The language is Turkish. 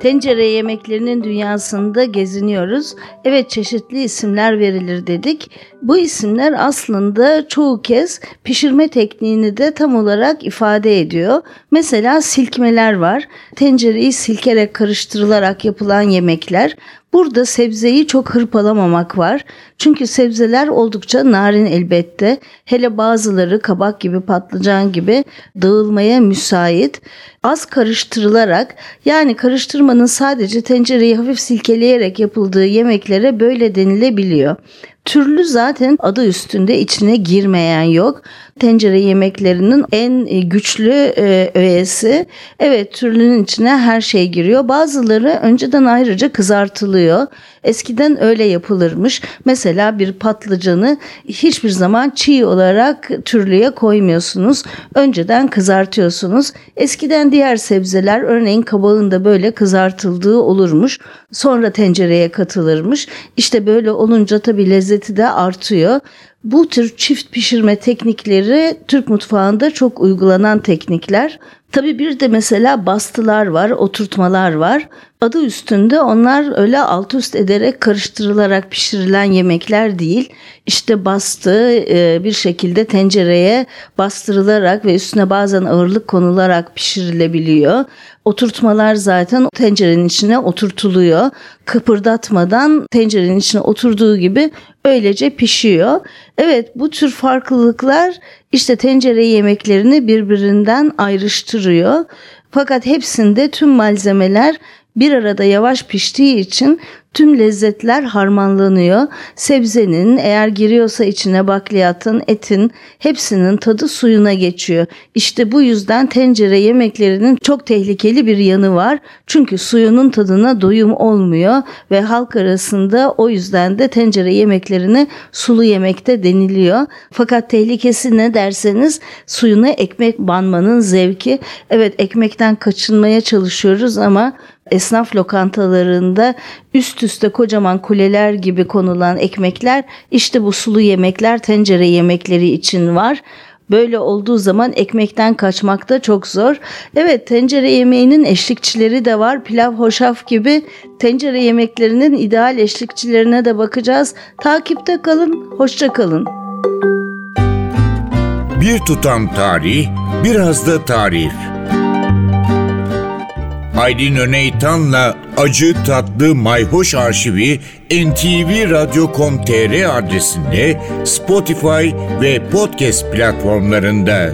Tencere yemeklerinin dünyasında geziniyoruz. Evet çeşitli isimler verilir dedik. Bu isimler aslında çoğu kez pişirme tekniğini de tam olarak ifade ediyor. Mesela silkmeler var. Tencereyi silkerek karıştırılarak yapılan yemekler. Burada sebzeyi çok hırpalamamak var. Çünkü sebzeler oldukça narin elbette. Hele bazıları kabak gibi patlıcan gibi dağılmaya müsait. Az karıştırılarak yani karıştırmanın sadece tencereyi hafif silkeleyerek yapıldığı yemeklere böyle denilebiliyor. Türlü zaten adı üstünde içine girmeyen yok. Tencere yemeklerinin en e, güçlü e, öğesi. Evet türlünün içine her şey giriyor. Bazıları önceden ayrıca kızartılıyor. Eskiden öyle yapılırmış. Mesela bir patlıcanı hiçbir zaman çiğ olarak türlüye koymuyorsunuz. Önceden kızartıyorsunuz. Eskiden diğer sebzeler örneğin kabağın da böyle kızartıldığı olurmuş. Sonra tencereye katılırmış. İşte böyle olunca tabii lezzeti de artıyor. Bu tür çift pişirme teknikleri Türk mutfağında çok uygulanan teknikler. Tabii bir de mesela bastılar var, oturtmalar var. Adı üstünde onlar öyle alt üst ederek karıştırılarak pişirilen yemekler değil. İşte bastı e, bir şekilde tencereye bastırılarak ve üstüne bazen ağırlık konularak pişirilebiliyor. Oturtmalar zaten tencerenin içine oturtuluyor. Kıpırdatmadan tencerenin içine oturduğu gibi öylece pişiyor. Evet bu tür farklılıklar işte tencere yemeklerini birbirinden ayrıştırıyor. Fakat hepsinde tüm malzemeler bir arada yavaş piştiği için tüm lezzetler harmanlanıyor. Sebzenin eğer giriyorsa içine bakliyatın, etin hepsinin tadı suyuna geçiyor. İşte bu yüzden tencere yemeklerinin çok tehlikeli bir yanı var. Çünkü suyunun tadına doyum olmuyor ve halk arasında o yüzden de tencere yemeklerine sulu yemekte deniliyor. Fakat tehlikesi ne derseniz suyuna ekmek banmanın zevki. Evet ekmekten kaçınmaya çalışıyoruz ama esnaf lokantalarında üst üste kocaman kuleler gibi konulan ekmekler işte bu sulu yemekler tencere yemekleri için var. Böyle olduğu zaman ekmekten kaçmak da çok zor. Evet tencere yemeğinin eşlikçileri de var. Pilav, hoşaf gibi tencere yemeklerinin ideal eşlikçilerine de bakacağız. Takipte kalın, hoşça kalın. Bir tutam tarih, biraz da tarif. Aydın Öneytan'la Acı Tatlı Mayhoş Arşivi ntvradio.com.tr adresinde Spotify ve podcast platformlarında.